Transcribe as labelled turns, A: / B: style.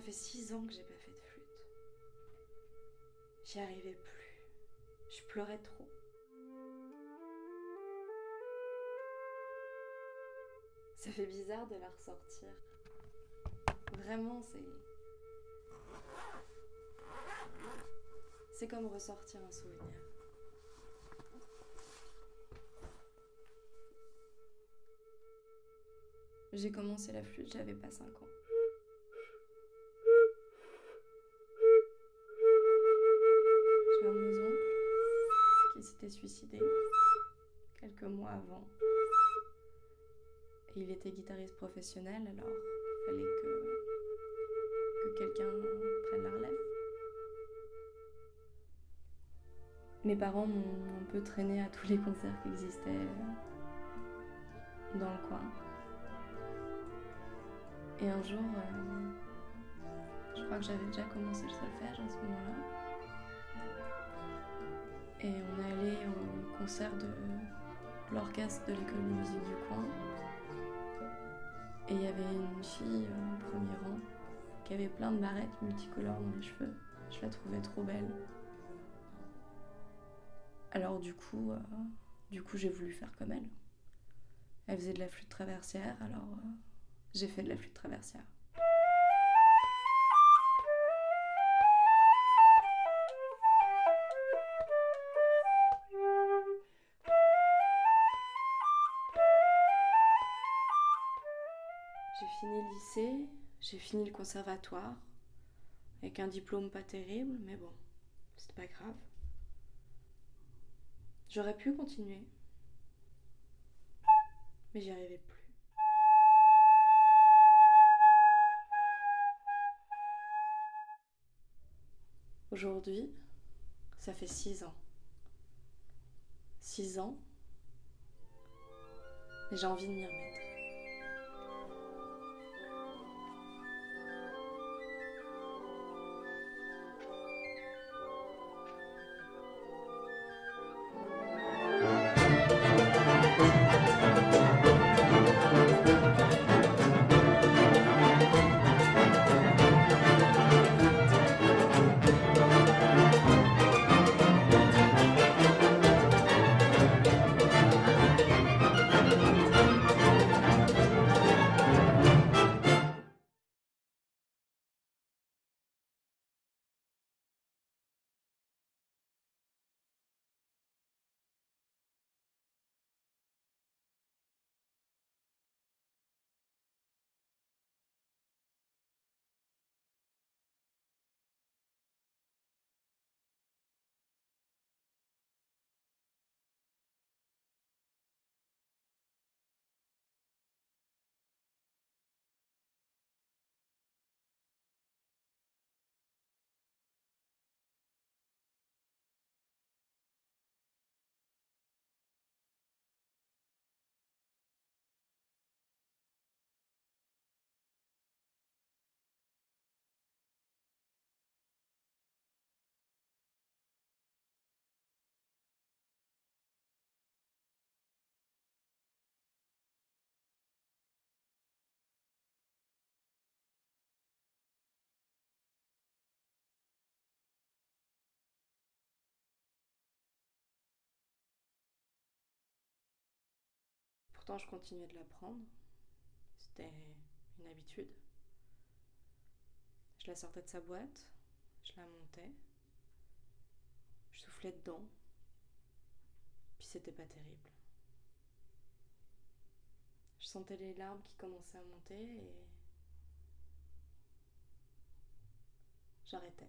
A: fait six ans que j'ai pas fait de flûte. J'y arrivais plus. Je pleurais trop. Ça fait bizarre de la ressortir. Vraiment, c'est. C'est comme ressortir un souvenir. J'ai commencé la flûte, j'avais pas 5 ans. Suicidé quelques mois avant. Et il était guitariste professionnel, alors il fallait que, que quelqu'un prenne la relève. Mes parents m'ont un peu traîné à tous les concerts qui existaient dans le coin. Et un jour, euh, je crois que j'avais déjà commencé le solfège à ce moment-là. Et on au concert de l'orchestre de l'école de musique du coin. Et il y avait une fille au premier rang qui avait plein de barrettes multicolores dans les cheveux. Je la trouvais trop belle. Alors du coup, euh, du coup j'ai voulu faire comme elle. Elle faisait de la flûte traversière, alors euh, j'ai fait de la flûte traversière. J'ai fini le lycée, j'ai fini le conservatoire, avec un diplôme pas terrible, mais bon, c'est pas grave. J'aurais pu continuer, mais j'y arrivais plus. Aujourd'hui, ça fait six ans. Six ans, et j'ai envie de m'y remettre. Je continuais de l'apprendre. C'était une habitude. Je la sortais de sa boîte, je la montais, je soufflais dedans, puis c'était pas terrible. Je sentais les larmes qui commençaient à monter et j'arrêtais.